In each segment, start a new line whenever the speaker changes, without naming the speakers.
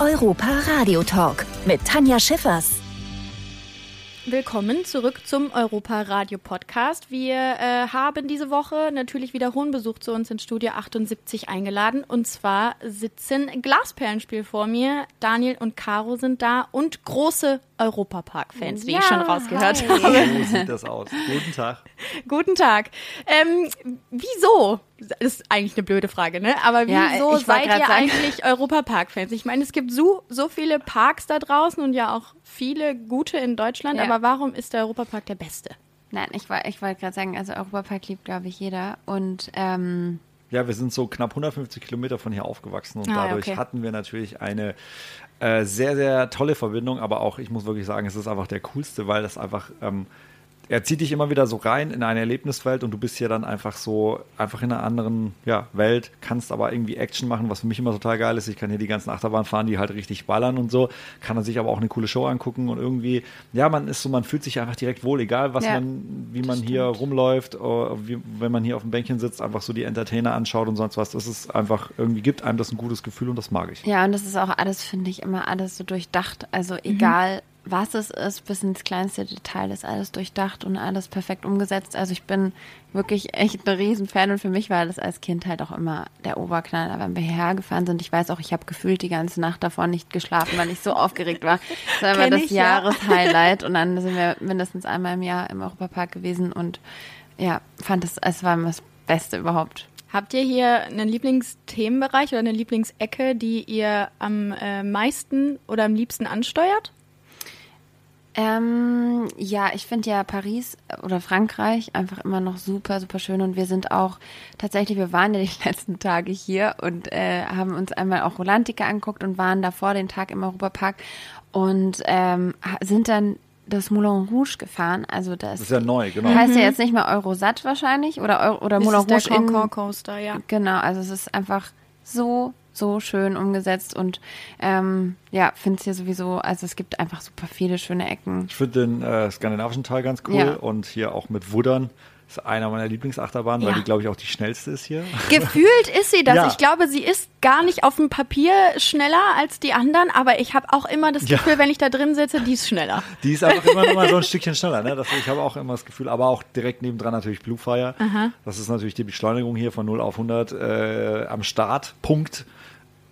Europa Radio Talk mit Tanja Schiffers.
Willkommen zurück zum Europa Radio Podcast. Wir äh, haben diese Woche natürlich wieder hohen Besuch zu uns in Studio 78 eingeladen. Und zwar sitzen Glasperlenspiel vor mir. Daniel und Caro sind da und große Europapark-Fans, wie ja, ich schon rausgehört hi. habe.
So sieht das aus. Guten Tag.
Guten Tag. Ähm, wieso? Das ist eigentlich eine blöde Frage, ne? Aber wieso ja, seid ihr sagen. eigentlich Europapark-Fans? Ich meine, es gibt so, so viele Parks da draußen und ja auch viele gute in Deutschland, ja. aber warum ist der Europapark der beste?
Nein, ich, ich wollte gerade sagen, also Europapark liebt, glaube ich, jeder. Und ähm
ja, wir sind so knapp 150 Kilometer von hier aufgewachsen und ah, dadurch okay. hatten wir natürlich eine äh, sehr, sehr tolle Verbindung, aber auch, ich muss wirklich sagen, es ist einfach der coolste, weil das einfach ähm, er zieht dich immer wieder so rein in eine Erlebniswelt und du bist hier dann einfach so, einfach in einer anderen ja, Welt, kannst aber irgendwie Action machen, was für mich immer total geil ist. Ich kann hier die ganzen Achterbahnen fahren, die halt richtig ballern und so, kann man sich aber auch eine coole Show angucken und irgendwie, ja, man ist so, man fühlt sich einfach direkt wohl, egal was ja, man, wie man hier rumläuft, wie, wenn man hier auf dem Bänkchen sitzt, einfach so die Entertainer anschaut und sonst was. Das ist einfach, irgendwie gibt einem das ein gutes Gefühl und das mag ich.
Ja, und das ist auch alles, finde ich, immer alles so durchdacht. Also egal, mhm was es ist, bis ins kleinste Detail ist alles durchdacht und alles perfekt umgesetzt. Also ich bin wirklich echt ein Riesenfan und für mich war das als Kind halt auch immer der Oberknaller, wenn wir hierher gefahren sind. Ich weiß auch, ich habe gefühlt die ganze Nacht davor nicht geschlafen, weil ich so aufgeregt war. Das war immer das Jahreshighlight ja. und dann sind wir mindestens einmal im Jahr im Europapark gewesen und ja, fand es, es war das Beste überhaupt.
Habt ihr hier einen Lieblingsthemenbereich oder eine Lieblingsecke, die ihr am äh, meisten oder am liebsten ansteuert?
Ähm, ja, ich finde ja Paris oder Frankreich einfach immer noch super, super schön und wir sind auch tatsächlich, wir waren ja die letzten Tage hier und äh, haben uns einmal auch Rolantica anguckt und waren davor den Tag im Europapark und ähm, sind dann das Moulin Rouge gefahren. Also das,
das ist ja neu, genau.
Heißt mhm. ja jetzt nicht mehr Eurosat wahrscheinlich oder Euro, oder Moulin Rouge
der in Coaster, ja.
Genau, also es ist einfach so so schön umgesetzt und ähm, ja, finde es hier sowieso, also es gibt einfach super viele schöne Ecken.
Ich finde den äh, skandinavischen Teil ganz cool ja. und hier auch mit Wuddern ist einer meiner Lieblingsachterbahnen, ja. weil die, glaube ich, auch die schnellste ist hier.
Gefühlt ist sie das. Ja. Ich glaube, sie ist gar nicht auf dem Papier schneller als die anderen, aber ich habe auch immer das Gefühl, ja. wenn ich da drin sitze, die ist schneller.
Die ist einfach immer mal so ein Stückchen schneller. Ne? Das, ich habe auch immer das Gefühl, aber auch direkt nebendran natürlich Bluefire. Aha. Das ist natürlich die Beschleunigung hier von 0 auf 100 äh, am Startpunkt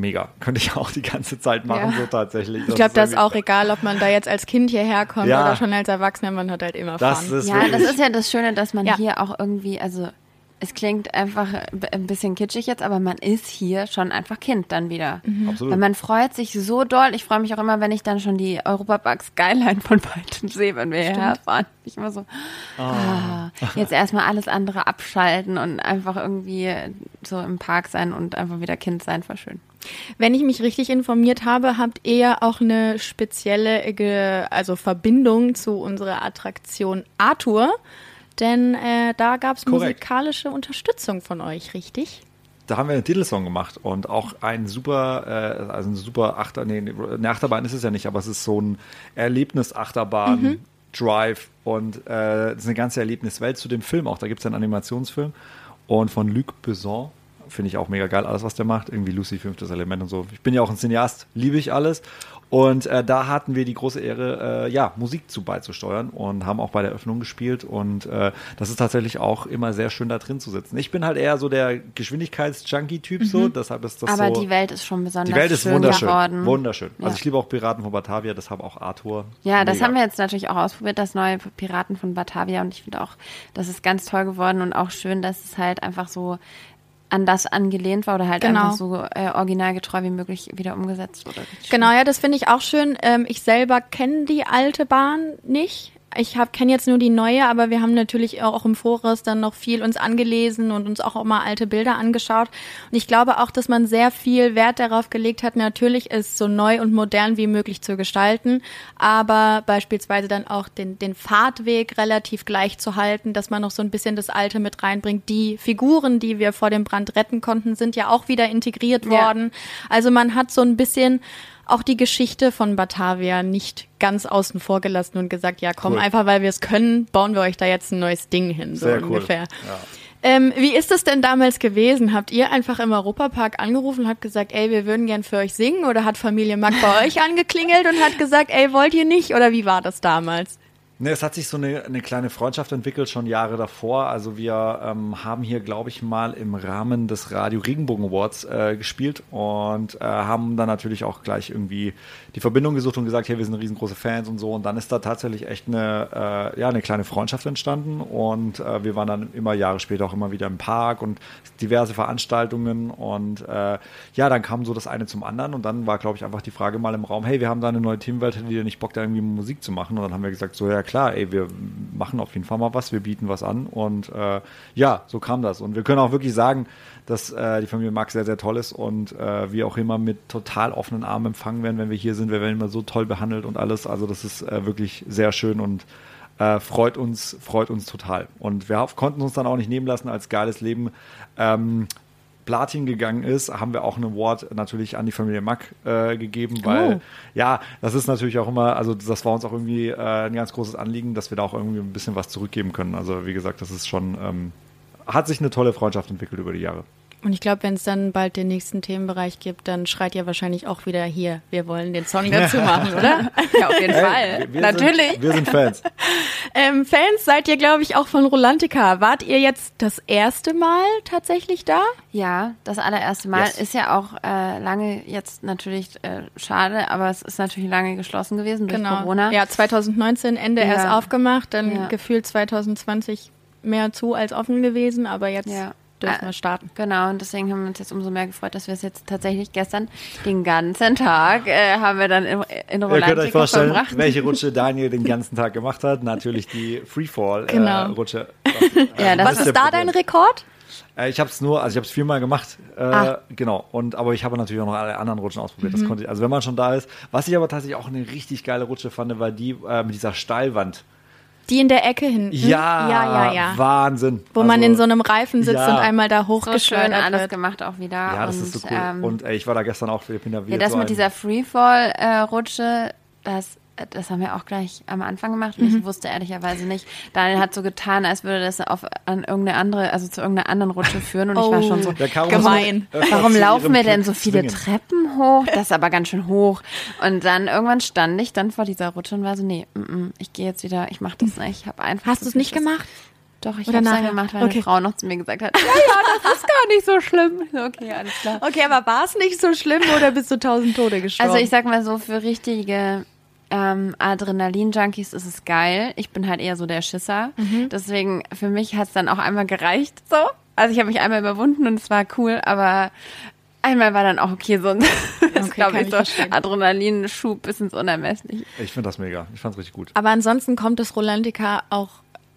mega. Könnte ich auch die ganze Zeit machen, ja. so tatsächlich.
Ich glaube, das ist auch egal, ob man da jetzt als Kind hierher kommt ja. oder schon als Erwachsener, man hat halt immer
das Fun. ja, das ist ja das Schöne, dass man ja. hier auch irgendwie, also es klingt einfach ein bisschen kitschig jetzt, aber man ist hier schon einfach Kind dann wieder. Mhm. Absolut. Weil man freut sich so doll. Ich freue mich auch immer, wenn ich dann schon die Europapark Skyline von weitem sehe, wenn wir hierher fahren. Ich immer so, oh. ah, jetzt erstmal alles andere abschalten und einfach irgendwie so im Park sein und einfach wieder Kind sein, war schön.
Wenn ich mich richtig informiert habe, habt ihr ja auch eine spezielle also Verbindung zu unserer Attraktion Arthur. Denn äh, da gab es musikalische Unterstützung von euch, richtig?
Da haben wir einen Titelsong gemacht und auch ein super, äh, also ein super Achter, nee, eine Achterbahn ist es ja nicht, aber es ist so ein Erlebnis-Achterbahn. Mhm. Drive und äh, das ist eine ganze Erlebniswelt zu dem Film auch. Da gibt es einen Animationsfilm und von Luc Besson finde ich auch mega geil, alles, was der macht. Irgendwie Lucy, fünftes Element und so. Ich bin ja auch ein Cineast, liebe ich alles. Und äh, da hatten wir die große Ehre, äh, ja, Musik zu beizusteuern und haben auch bei der Öffnung gespielt. Und äh, das ist tatsächlich auch immer sehr schön, da drin zu sitzen. Ich bin halt eher so der Geschwindigkeits-Junkie-Typ, mhm. so, deshalb ist das
Aber
so.
die Welt ist schon besonders
Die Welt ist
schön
wunderschön.
Geworden.
Wunderschön. Ja. Also ich liebe auch Piraten von Batavia, deshalb auch Arthur.
Ja, das haben wir jetzt natürlich auch ausprobiert, das neue Piraten von Batavia. Und ich finde auch, das ist ganz toll geworden und auch schön, dass es halt einfach so an das angelehnt war oder halt genau. einfach so äh, originalgetreu wie möglich wieder umgesetzt wurde.
Genau, ja, das finde ich auch schön. Ähm, ich selber kenne die alte Bahn nicht ich kenne jetzt nur die neue, aber wir haben natürlich auch im Voraus dann noch viel uns angelesen und uns auch mal alte Bilder angeschaut. Und ich glaube auch, dass man sehr viel Wert darauf gelegt hat, natürlich es so neu und modern wie möglich zu gestalten, aber beispielsweise dann auch den, den Fahrtweg relativ gleich zu halten, dass man noch so ein bisschen das Alte mit reinbringt. Die Figuren, die wir vor dem Brand retten konnten, sind ja auch wieder integriert worden. Ja. Also man hat so ein bisschen auch die Geschichte von Batavia nicht ganz außen vor gelassen und gesagt, ja komm, cool. einfach weil wir es können, bauen wir euch da jetzt ein neues Ding hin, so
Sehr
ungefähr.
Cool. Ja.
Ähm, wie ist es denn damals gewesen? Habt ihr einfach im Europapark angerufen und habt gesagt, ey, wir würden gern für euch singen? Oder hat Familie Mack bei euch angeklingelt und hat gesagt, ey, wollt ihr nicht? Oder wie war das damals?
Ne, es hat sich so eine, eine kleine Freundschaft entwickelt, schon Jahre davor. Also wir ähm, haben hier, glaube ich, mal im Rahmen des Radio Regenbogen Awards äh, gespielt und äh, haben dann natürlich auch gleich irgendwie die Verbindung gesucht und gesagt, hey, wir sind riesengroße Fans und so. Und dann ist da tatsächlich echt eine, äh, ja, eine kleine Freundschaft entstanden und äh, wir waren dann immer Jahre später auch immer wieder im Park und diverse Veranstaltungen und äh, ja, dann kam so das eine zum anderen und dann war, glaube ich, einfach die Frage mal im Raum, hey, wir haben da eine neue Teamwelt, hättet ihr nicht Bock, da irgendwie Musik zu machen? Und dann haben wir gesagt, so ja klar, ey, wir machen auf jeden Fall mal was, wir bieten was an und äh, ja, so kam das. Und wir können auch wirklich sagen, dass äh, die Familie Max sehr, sehr toll ist und äh, wir auch immer mit total offenen Armen empfangen werden, wenn wir hier sind. Wir werden immer so toll behandelt und alles. Also das ist äh, wirklich sehr schön und äh, freut uns, freut uns total. Und wir konnten uns dann auch nicht nehmen lassen, als geiles Leben ähm, Platin gegangen ist, haben wir auch einen Award natürlich an die Familie Mack äh, gegeben, weil oh. ja, das ist natürlich auch immer, also das war uns auch irgendwie äh, ein ganz großes Anliegen, dass wir da auch irgendwie ein bisschen was zurückgeben können. Also wie gesagt, das ist schon, ähm, hat sich eine tolle Freundschaft entwickelt über die Jahre.
Und ich glaube, wenn es dann bald den nächsten Themenbereich gibt, dann schreit ihr wahrscheinlich auch wieder hier, wir wollen den Song dazu machen, oder?
ja, auf jeden hey, Fall. Wir Natürlich.
Sind, wir sind Fans.
ähm, Fans seid ihr, glaube ich, auch von Rolantica. Wart ihr jetzt das erste Mal tatsächlich da?
Ja, das allererste Mal. Yes. Ist ja auch äh, lange jetzt natürlich äh, schade, aber es ist natürlich lange geschlossen gewesen durch genau. Corona.
Ja, 2019 Ende ja. erst aufgemacht, dann ja. gefühlt 2020 mehr zu als offen gewesen, aber jetzt ja dürfen wir starten.
Genau, und deswegen haben wir uns jetzt umso mehr gefreut, dass wir es jetzt tatsächlich gestern den ganzen Tag äh, haben wir dann in, in
Rolantica Ihr könnt euch vorstellen, verbracht. welche Rutsche Daniel den ganzen Tag gemacht hat. Natürlich die Freefall-Rutsche.
Äh, genau. ja, was ist da dein Rekord?
Äh, ich habe es nur, also ich habe es viermal gemacht, äh, ah. genau. Und aber ich habe natürlich auch noch alle anderen Rutschen ausprobiert. Mhm. Das konnte ich, also wenn man schon da ist. Was ich aber tatsächlich auch eine richtig geile Rutsche fand, war die äh, mit dieser Steilwand.
Die in der Ecke hinten.
Ja, ja, ja, ja. Wahnsinn.
Wo also, man in so einem Reifen sitzt ja. und einmal da hochgeschleudert
so alles gemacht auch wieder.
Ja, das und, ist so cool. Ähm, und ey, ich war da gestern auch, ich bin da wieder
Ja, das so mit dieser Freefall-Rutsche, das das haben wir auch gleich am Anfang gemacht und mhm. ich wusste ehrlicherweise nicht. Daniel hat so getan, als würde das auf an irgendeine andere, also zu irgendeiner anderen Rutsche führen und oh, ich war schon so gemein. Warum laufen wir denn so viele zwingen. Treppen hoch? Das ist aber ganz schön hoch. Und dann irgendwann stand ich dann vor dieser Rutsche und war so, nee, m -m, ich gehe jetzt wieder, ich mache das nicht. Ich habe einfach.
Hast du es nicht gemacht?
Doch, ich habe es dann gemacht, weil okay. eine Frau noch zu mir gesagt hat, ja, ja, das ist gar nicht so schlimm.
Okay, alles klar. Okay, aber war es nicht so schlimm oder bist du tausend Tode gestorben?
Also ich sag mal so, für richtige ähm, Adrenalin-Junkies ist es geil. Ich bin halt eher so der Schisser. Mhm. Deswegen, für mich hat es dann auch einmal gereicht so. Also ich habe mich einmal überwunden und es war cool, aber einmal war dann auch okay, so ein okay, glaube ich, so Adrenalinschub bis ins Unermessliche.
Ich finde das mega. Ich fand es richtig gut.
Aber ansonsten kommt das Rolantica auch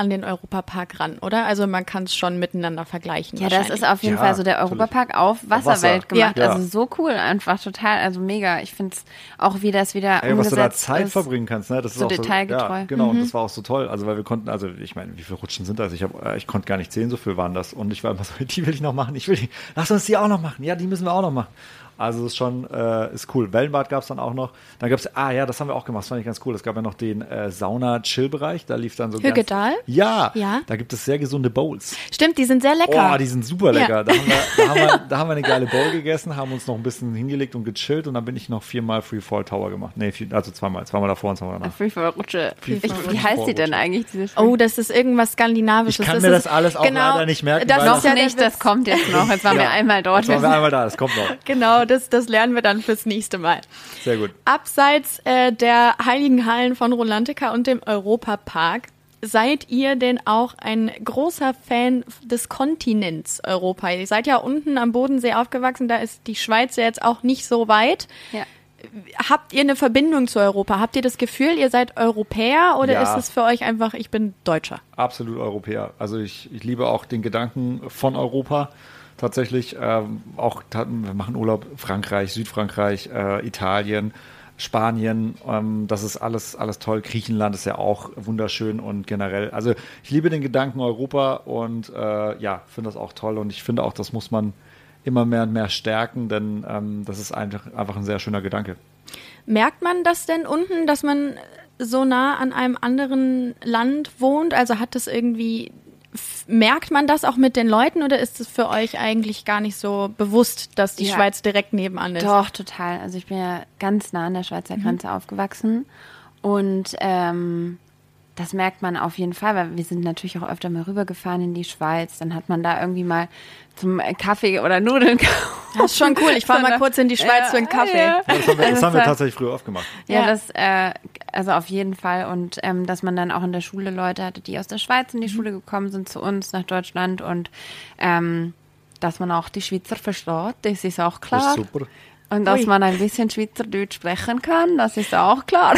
an den Europapark ran, oder? Also man kann es schon miteinander vergleichen.
Ja, das ist auf jeden ja, Fall so der Europapark auf Wasserwelt Wasser. gemacht. Ja. Also so cool, einfach total, also mega. Ich finde es auch, wie das wieder
Ey,
umgesetzt
was du da Zeit ist, verbringen kannst, ne? Das
so
ist
auch detailgetreu.
So, ja, genau, mhm. und das war auch so toll. Also weil wir konnten, also ich meine, wie viele Rutschen sind das? Ich habe, äh, ich konnte gar nicht zählen, so viel waren das. Und ich war immer so, die will ich noch machen, ich will die, lass uns die auch noch machen. Ja, die müssen wir auch noch machen. Also ist schon, äh, ist cool. Wellenbad gab es dann auch noch. Dann gab es, ah ja, das haben wir auch gemacht, das fand ich ganz cool. Es gab ja noch den äh, Sauna-Chill-Bereich, da lief dann so
Hügedal?
Ganz, ja, ja, da gibt es sehr gesunde Bowls.
Stimmt, die sind sehr lecker.
Oh, die sind super lecker. Ja. Da, haben wir, da, haben wir, da haben wir eine geile Bowl gegessen, haben uns noch ein bisschen hingelegt und gechillt und dann bin ich noch viermal Freefall Tower gemacht. Nee, vier, also zweimal. Zweimal davor und zweimal danach.
Freefall-Rutsche. Free wie heißt die denn eigentlich?
oh, das ist irgendwas Skandinavisches.
Ich kann das mir das alles auch genau, leider nicht merken.
Das
noch nicht, das kommt jetzt noch. Jetzt waren ja, wir einmal dort.
Jetzt waren wir einmal da, das kommt noch.
Genau, das, das lernen wir dann fürs nächste Mal.
Sehr gut.
Abseits äh, der Heiligen Hallen von Rolantica und dem Europapark, seid ihr denn auch ein großer Fan des Kontinents Europa? Ihr seid ja unten am Bodensee aufgewachsen, da ist die Schweiz ja jetzt auch nicht so weit. Ja. Habt ihr eine Verbindung zu Europa? Habt ihr das Gefühl, ihr seid Europäer oder ja. ist es für euch einfach, ich bin Deutscher?
Absolut Europäer. Also ich, ich liebe auch den Gedanken von Europa tatsächlich. Ähm, auch wir machen Urlaub Frankreich, Südfrankreich, äh, Italien, Spanien. Ähm, das ist alles, alles toll. Griechenland ist ja auch wunderschön und generell. Also ich liebe den Gedanken Europa und äh, ja, finde das auch toll und ich finde auch, das muss man immer mehr und mehr stärken, denn ähm, das ist einfach, einfach ein sehr schöner Gedanke.
Merkt man das denn unten, dass man so nah an einem anderen Land wohnt? Also hat das irgendwie merkt man das auch mit den Leuten oder ist es für euch eigentlich gar nicht so bewusst, dass die ja. Schweiz direkt nebenan ist?
Doch, total. Also ich bin ja ganz nah an der Schweizer mhm. Grenze mhm. aufgewachsen und ähm, das merkt man auf jeden Fall, weil wir sind natürlich auch öfter mal rübergefahren in die Schweiz. Dann hat man da irgendwie mal zum Kaffee oder Nudeln
Das ist schon cool. Ich fahre mal kurz in die Schweiz ja, für einen Kaffee. Ja.
das haben wir, das haben wir tatsächlich früher oft gemacht.
Ja, das, äh, also auf jeden Fall. Und ähm, dass man dann auch in der Schule Leute hatte, die aus der Schweiz in die mhm. Schule gekommen sind zu uns nach Deutschland und ähm, dass man auch die Schweizer versteht, das ist auch klar. Das ist super. Und dass Ui. man ein bisschen Schweizerdeutsch sprechen kann, das ist auch klar.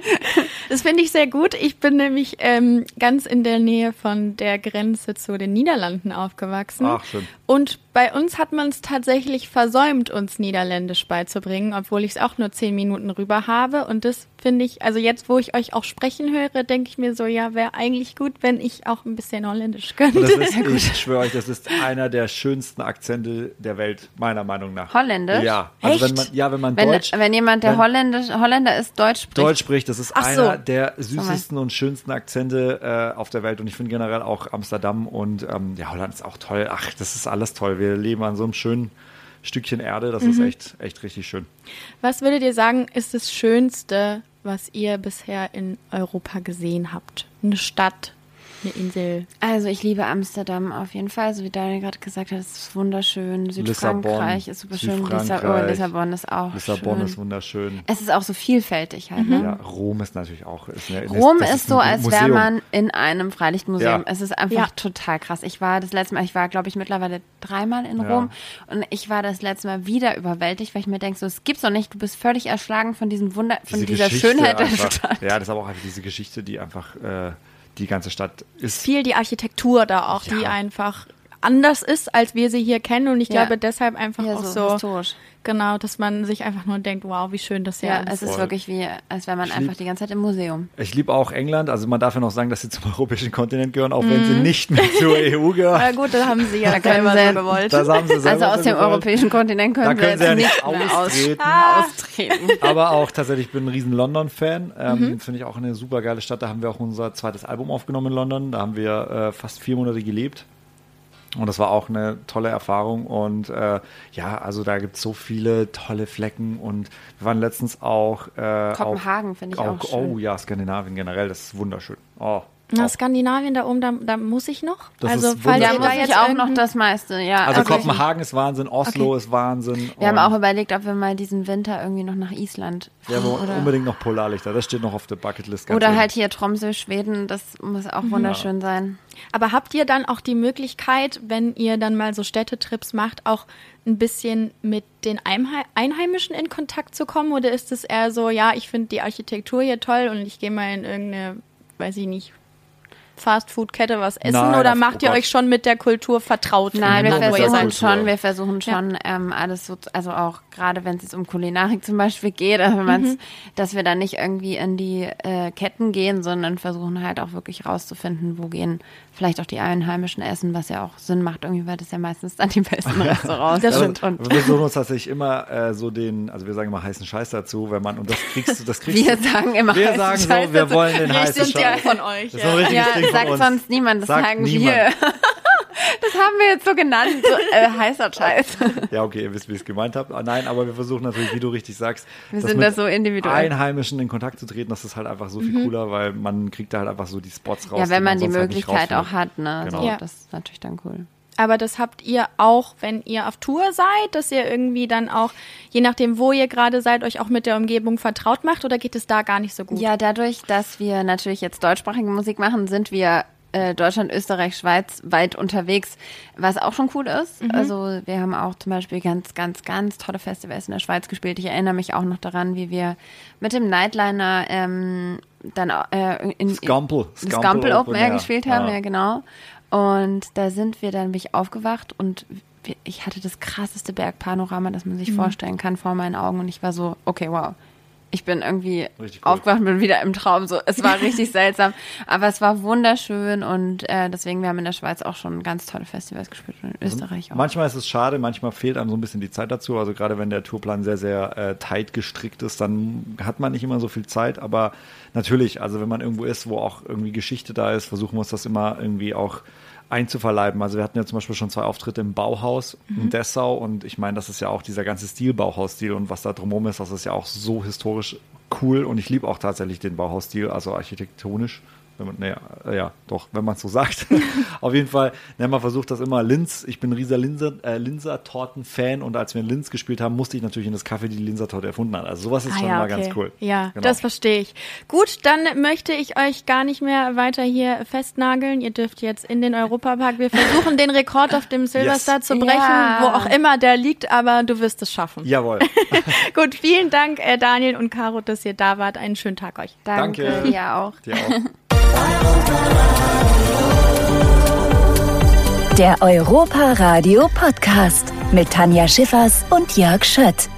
das finde ich sehr gut. Ich bin nämlich ähm, ganz in der Nähe von der Grenze zu den Niederlanden aufgewachsen.
Ach, schön.
Und bei uns hat man es tatsächlich versäumt, uns Niederländisch beizubringen, obwohl ich es auch nur zehn Minuten rüber habe. Und das finde ich, also jetzt, wo ich euch auch sprechen höre, denke ich mir so, ja, wäre eigentlich gut, wenn ich auch ein bisschen Holländisch könnte.
Das ist, ich schwöre euch, das ist einer der schönsten Akzente der Welt, meiner Meinung nach.
Holländisch?
Ja. Also Echt? wenn man, ja, wenn man
wenn,
Deutsch.
Wenn jemand, der wenn, Holländisch, Holländer ist, Deutsch spricht.
Deutsch spricht, das ist Ach einer so. der süßesten und schönsten Akzente äh, auf der Welt. Und ich finde generell auch Amsterdam und ähm, ja, Holland ist auch toll. Ach, das ist alles toll. Wir leben an so einem schönen Stückchen Erde. Das mhm. ist echt, echt richtig schön.
Was würdet ihr sagen, ist das Schönste, was ihr bisher in Europa gesehen habt? Eine Stadt, eine Insel?
Also ich liebe Amsterdam auf jeden Fall, so wie Daniel gerade gesagt hat, es ist wunderschön. Südfrankreich Lissabon, ist super schön. Lissabon, oh, Lissabon ist auch
Lissabon
schön.
ist wunderschön.
Es ist auch so vielfältig halt. Mhm. Ne?
Ja, Rom ist natürlich auch. Ist eine,
Rom ist, ist so, als wäre man in einem Freilichtmuseum. Ja. Es ist einfach ja. total krass. Ich war das letzte Mal, ich war glaube ich mittlerweile dreimal in Rom und ich war das letzte Mal wieder überwältigt, weil ich mir denke, so es gibt's doch nicht. Du bist völlig erschlagen von diesem Wunder, von Diese dieser Geschichte Schönheit
einfach,
der Stadt.
Ja, das ist aber auch einfach diese Geschichte, die einfach äh, die ganze Stadt ist.
Viel die Architektur da auch, ja. die einfach anders ist, als wir sie hier kennen und ich ja. glaube deshalb einfach ja, auch so, so Genau, dass man sich einfach nur denkt, wow, wie schön das hier
ja, ist. Ja, es ist Voll. wirklich wie, als wäre man ich einfach lieb, die ganze Zeit im Museum.
Ich liebe auch England, also man darf ja noch sagen, dass sie zum europäischen Kontinent gehören, auch mm. wenn sie mhm. nicht mehr zur EU gehören.
Na gut, da haben sie ja selber
so gewollt. Das haben sie selber also aus dem gewollt. europäischen Kontinent können, da können sie, jetzt ja nicht austreten.
Ah. austreten. Aber auch tatsächlich, ich bin ein riesen London-Fan. Ähm, mhm. Finde ich auch eine super geile Stadt. Da haben wir auch unser zweites Album aufgenommen in London. Da haben wir äh, fast vier Monate gelebt. Und das war auch eine tolle Erfahrung. Und äh, ja, also da gibt es so viele tolle Flecken. Und wir waren letztens auch. Äh,
Kopenhagen finde ich auch, auch schön.
Oh ja, Skandinavien generell, das ist wunderschön. Oh,
na, Skandinavien da oben, da, da muss ich noch.
Das
also
falls ihr da jetzt auch noch das meiste, ja.
Also, also Kopenhagen ist Wahnsinn, Oslo okay. ist Wahnsinn.
Wir haben auch überlegt, ob wir mal diesen Winter irgendwie noch nach Island
fahren. Ja, oder unbedingt noch Polarlichter, das steht noch auf der Bucketlist.
Oder halt hier Tromsø, Schweden, das muss auch mhm. wunderschön ja. sein.
Aber habt ihr dann auch die Möglichkeit, wenn ihr dann mal so Städtetrips macht, auch ein bisschen mit den Einheimischen in Kontakt zu kommen? Oder ist es eher so, ja, ich finde die Architektur hier toll und ich gehe mal in irgendeine, weiß ich nicht, Fastfood-Kette was essen Nein, oder macht ihr Gott. euch schon mit der Kultur vertraut?
Nein, wir versuchen schon, wir versuchen schon ja. ähm, alles so, also auch gerade wenn es jetzt um Kulinarik zum Beispiel geht, also mhm. dass wir dann nicht irgendwie in die äh, Ketten gehen, sondern versuchen halt auch wirklich rauszufinden, wo gehen vielleicht auch die Einheimischen essen, was ja auch Sinn macht, irgendwie, weil das ja meistens dann die besten Restaurants
das sind. Und wir versuchen uns tatsächlich immer äh, so den, also wir sagen immer heißen Scheiß dazu, wenn man, und das kriegst du, das kriegst
Wir sagen immer
Wir sagen so, Scheiß wir wollen den heißen Scheiß.
Ja von euch.
Das ist ja,
ja sagt sonst niemand, das sagt sagen niemand. wir. Das haben wir jetzt so genannt, so, äh, heißer Scheiß.
Ja, okay, ihr wisst, wie ich es gemeint habe. Ah, nein, aber wir versuchen natürlich, wie du richtig sagst,
wir sind da so individuell.
Einheimischen in Kontakt zu treten, das ist halt einfach so viel mhm. cooler, weil man kriegt da halt einfach so die Spots raus.
Ja, wenn man die halt Möglichkeit halt auch hat, ne? Genau. So, ja. Das ist natürlich dann cool.
Aber das habt ihr auch, wenn ihr auf Tour seid, dass ihr irgendwie dann auch, je nachdem, wo ihr gerade seid, euch auch mit der Umgebung vertraut macht oder geht es da gar nicht so gut?
Ja, dadurch, dass wir natürlich jetzt deutschsprachige Musik machen, sind wir äh, Deutschland, Österreich, Schweiz weit unterwegs, was auch schon cool ist. Mhm. Also wir haben auch zum Beispiel ganz, ganz, ganz tolle Festivals in der Schweiz gespielt. Ich erinnere mich auch noch daran, wie wir mit dem Nightliner ähm, dann äh, in,
Scampel,
in Scampel Open Air gespielt haben, ja. ja genau. Und da sind wir dann bin ich aufgewacht und ich hatte das krasseste Bergpanorama, das man sich mhm. vorstellen kann vor meinen Augen und ich war so, okay, wow, ich bin irgendwie cool. aufgewacht, bin wieder im Traum. So, es war richtig seltsam, aber es war wunderschön und äh, deswegen wir haben in der Schweiz auch schon ganz tolle Festivals gespielt und in also Österreich auch.
Manchmal ist es schade, manchmal fehlt einem so ein bisschen die Zeit dazu. Also gerade wenn der Tourplan sehr sehr äh, tight gestrickt ist, dann hat man nicht immer so viel Zeit. Aber natürlich, also wenn man irgendwo ist, wo auch irgendwie Geschichte da ist, versuchen wir uns das immer irgendwie auch einzuverleiben. Also wir hatten ja zum Beispiel schon zwei Auftritte im Bauhaus mhm. in Dessau und ich meine, das ist ja auch dieser ganze Stil, Bauhausstil und was da drumherum ist, das ist ja auch so historisch cool und ich liebe auch tatsächlich den Bauhausstil, also architektonisch wenn man, naja, äh, ja, doch, wenn man es so sagt. Auf jeden Fall, ne, man versucht das immer. Linz, ich bin ein riesiger Linser, äh, Linser-Torten-Fan und als wir in Linz gespielt haben, musste ich natürlich in das Kaffee die Linser-Torte erfunden haben. Also sowas ist ah, schon ja, immer okay. ganz cool.
Ja, genau. das verstehe ich. Gut, dann möchte ich euch gar nicht mehr weiter hier festnageln. Ihr dürft jetzt in den Europapark. Wir versuchen den Rekord auf dem Silverstar yes. zu brechen, ja. wo auch immer der liegt, aber du wirst es schaffen.
Jawohl.
Gut, vielen Dank, äh, Daniel und Caro, dass ihr da wart. Einen schönen Tag euch.
Danke. Danke. Dir auch. Dir auch.
Der Europa Radio Podcast mit Tanja Schiffers und Jörg Schött.